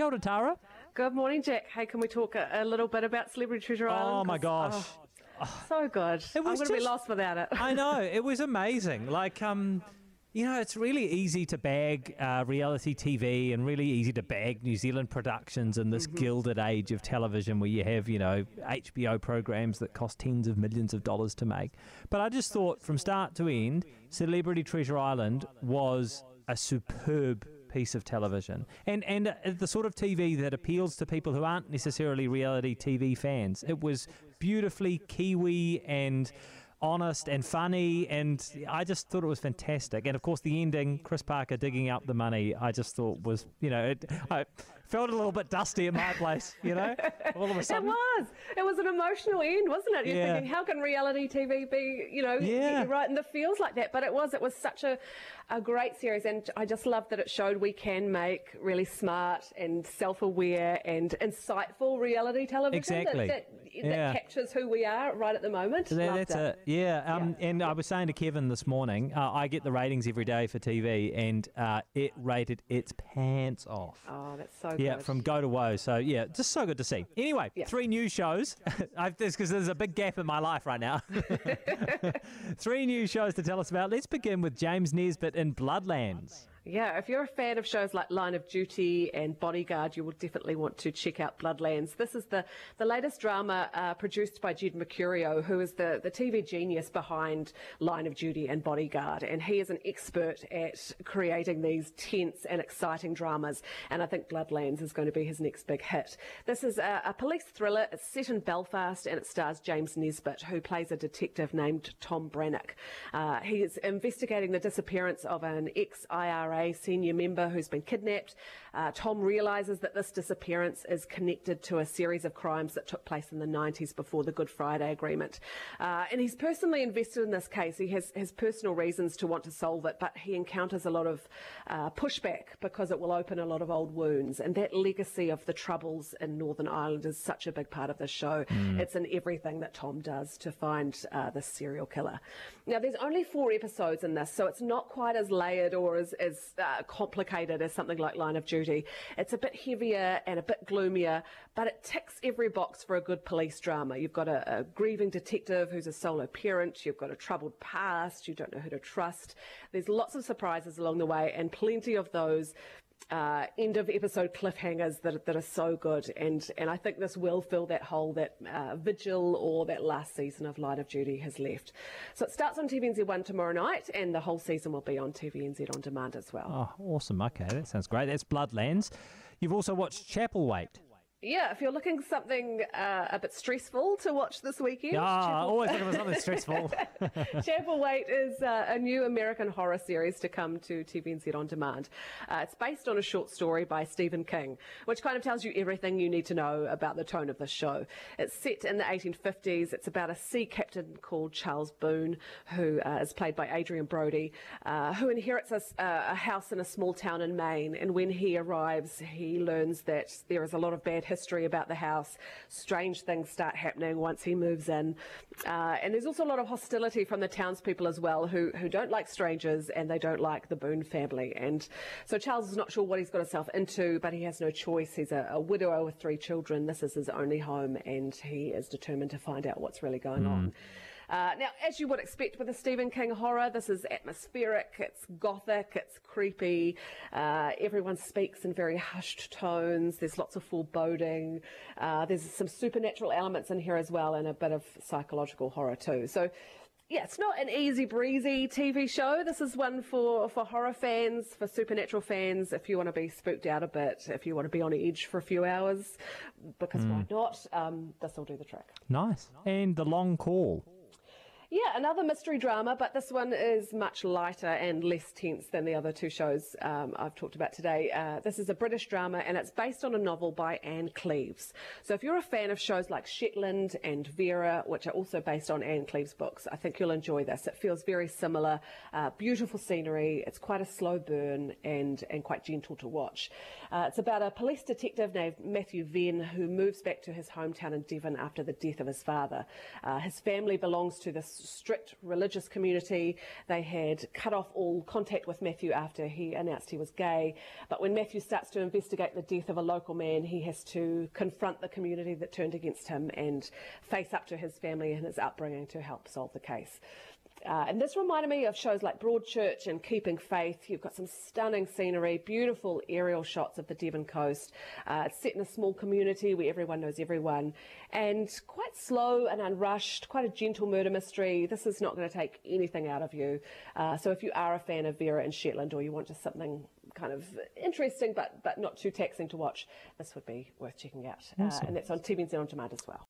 Kia ora, Tara. Good morning, Jack. Hey, can we talk a, a little bit about Celebrity Treasure Island? Oh my gosh. oh, so good. I'm was going to be lost without it. I know it was amazing. Like, um, you know, it's really easy to bag uh, reality TV and really easy to bag New Zealand productions in this gilded age of television where you have, you know, HBO programs that cost tens of millions of dollars to make. But I just thought from start to end, Celebrity Treasure Island was a superb piece of television and and uh, the sort of TV that appeals to people who aren't necessarily reality TV fans. It was beautifully Kiwi and honest and funny and I just thought it was fantastic and of course the ending Chris Parker digging up the money I just thought was you know it, I felt a little bit dusty at my place you know all of a sudden, It was. It was an emotional end, wasn't it? You're Yeah. thinking, how can reality TV be, you know, Yeah. right in the feels like that? But it was. It was such a, a great series, and I just loved that it showed we can make really smart and self-aware and insightful reality television Exactly. that, that, Yeah. that captures who we are right at the moment. That- that's it. Yeah. Um, Yeah. And I was saying to Kevin this morning, uh, I get the ratings every day for TV, and uh, it rated its pants off. Oh, that's so good. Yeah, from go to woe. So yeah, just so good to see. Anyway, Yeah. three new shows. I've this because there's a big gap in my life right now. three new shows to tell us about. Let's begin with James Nesbitt in Bloodlands. Yeah, if you're a fan of shows like Line of Duty and Bodyguard, you will definitely want to check out Bloodlands. This is the, the latest drama uh, produced by Jed Mercurio, who is the, the TV genius behind Line of Duty and Bodyguard. And he is an expert at creating these tense and exciting dramas. And I think Bloodlands is going to be his next big hit. This is a, a police thriller. It's set in Belfast and it stars James Nesbitt, who plays a detective named Tom Brannick. Uh, he is investigating the disappearance of an ex-IRA senior member who's been kidnapped. Uh, Tom realizes that this disappearance is connected to a series of crimes that took place in the 90s before the Good Friday Agreement. Uh, and he's personally invested in this case. He has, has personal reasons to want to solve it, but he encounters a lot of uh, pushback because it will open a lot of old wounds. And that legacy of the troubles in Northern Ireland is such a big part of the show. It's in everything that Tom does to find uh, this serial killer. Now, there's only four episodes in this, so it's not quite as layered or as, as uh, complicated as something like Line of Duty. It's a bit heavier and a bit gloomier, but it ticks every box for a good police drama. You've got a, a grieving detective who's a solo parent. You've got a troubled past. You don't know who to trust. There's lots of surprises along the way and plenty of those uh, end of episode cliffhangers that, that are so good. And, and I think this will fill that hole that uh, Vigil or that last season of Line of Duty has left. So it starts on TVNZ1 tomorrow night, and the whole season will be on TVNZ on demand as well. Oh, awesome. Okay, that sounds great. That's Bloodlands. You've also watched Chapelwaite. Yeah, if you're looking for something uh, a bit stressful to watch this weekend, Ah, Chapel- always looking for something stressful. Chapelwaite is uh, a new American horror series to come to TVNZ on demand. Uh, it's based on a short story by Stephen King, which kind of tells you everything you need to know about the tone of the show. It's set in the 1850s. It's about a sea captain called Charles Boone, who uh, is played by Adrien Brody, uh, who inherits a, uh, a house in a small town in Maine. And when he arrives, he learns that there is a lot of bad history about the house. Strange things start happening once he moves in. Uh, and there's also a lot of hostility from the townspeople as well, who, who don't like strangers and they don't like the Boone family. And so Charles is not sure what he's got himself into, but he has no choice. He's a, a widower with three children. This is his only home, and he is determined to find out what's really going on. Uh, now, as you would expect with a Stephen King horror, this is atmospheric, it's gothic, it's creepy. Uh, everyone speaks in very hushed tones. There's lots of foreboding. Uh, there's some supernatural elements in here as well, and a bit of psychological horror too. So, yeah, it's not an easy breezy TV show. This is one for, for horror fans, for supernatural fans, if you want to be spooked out a bit, if you want to be on edge for a few hours, because why not? Um, this will do the trick. nice. And The Long Call. Yeah, another mystery drama, but this one is much lighter and less tense than the other two shows um, I've talked about today. Uh, this is a British drama and it's based on a novel by Ann Cleeves. So if you're a fan of shows like Shetland and Vera, which are also based on Ann Cleeves books, I think you'll enjoy this. It feels very similar. Uh, beautiful scenery. It's quite a slow burn and, and quite gentle to watch. Uh, it's about a police detective named Matthew Venn who moves back to his hometown in Devon after the death of his father. Uh, his family belongs to this strict religious community. They had cut off all contact with Matthew after he announced he was gay. But when Matthew starts to investigate the death of a local man, he has to confront the community that turned against him and face up to his family and his upbringing to help solve the case. Uh, and this reminded me of shows like Broadchurch and Keeping Faith. You've got some stunning scenery, beautiful aerial shots of the Devon coast. Uh, it's set in a small community where everyone knows everyone, and quite slow and unrushed, quite a gentle murder mystery. This is not going to take anything out of you. Uh, so if you are a fan of Vera and Shetland, or you want just something kind of interesting but but not too taxing to watch, this would be worth checking out. Uh, Awesome. and that's on TVNZ on demand as well.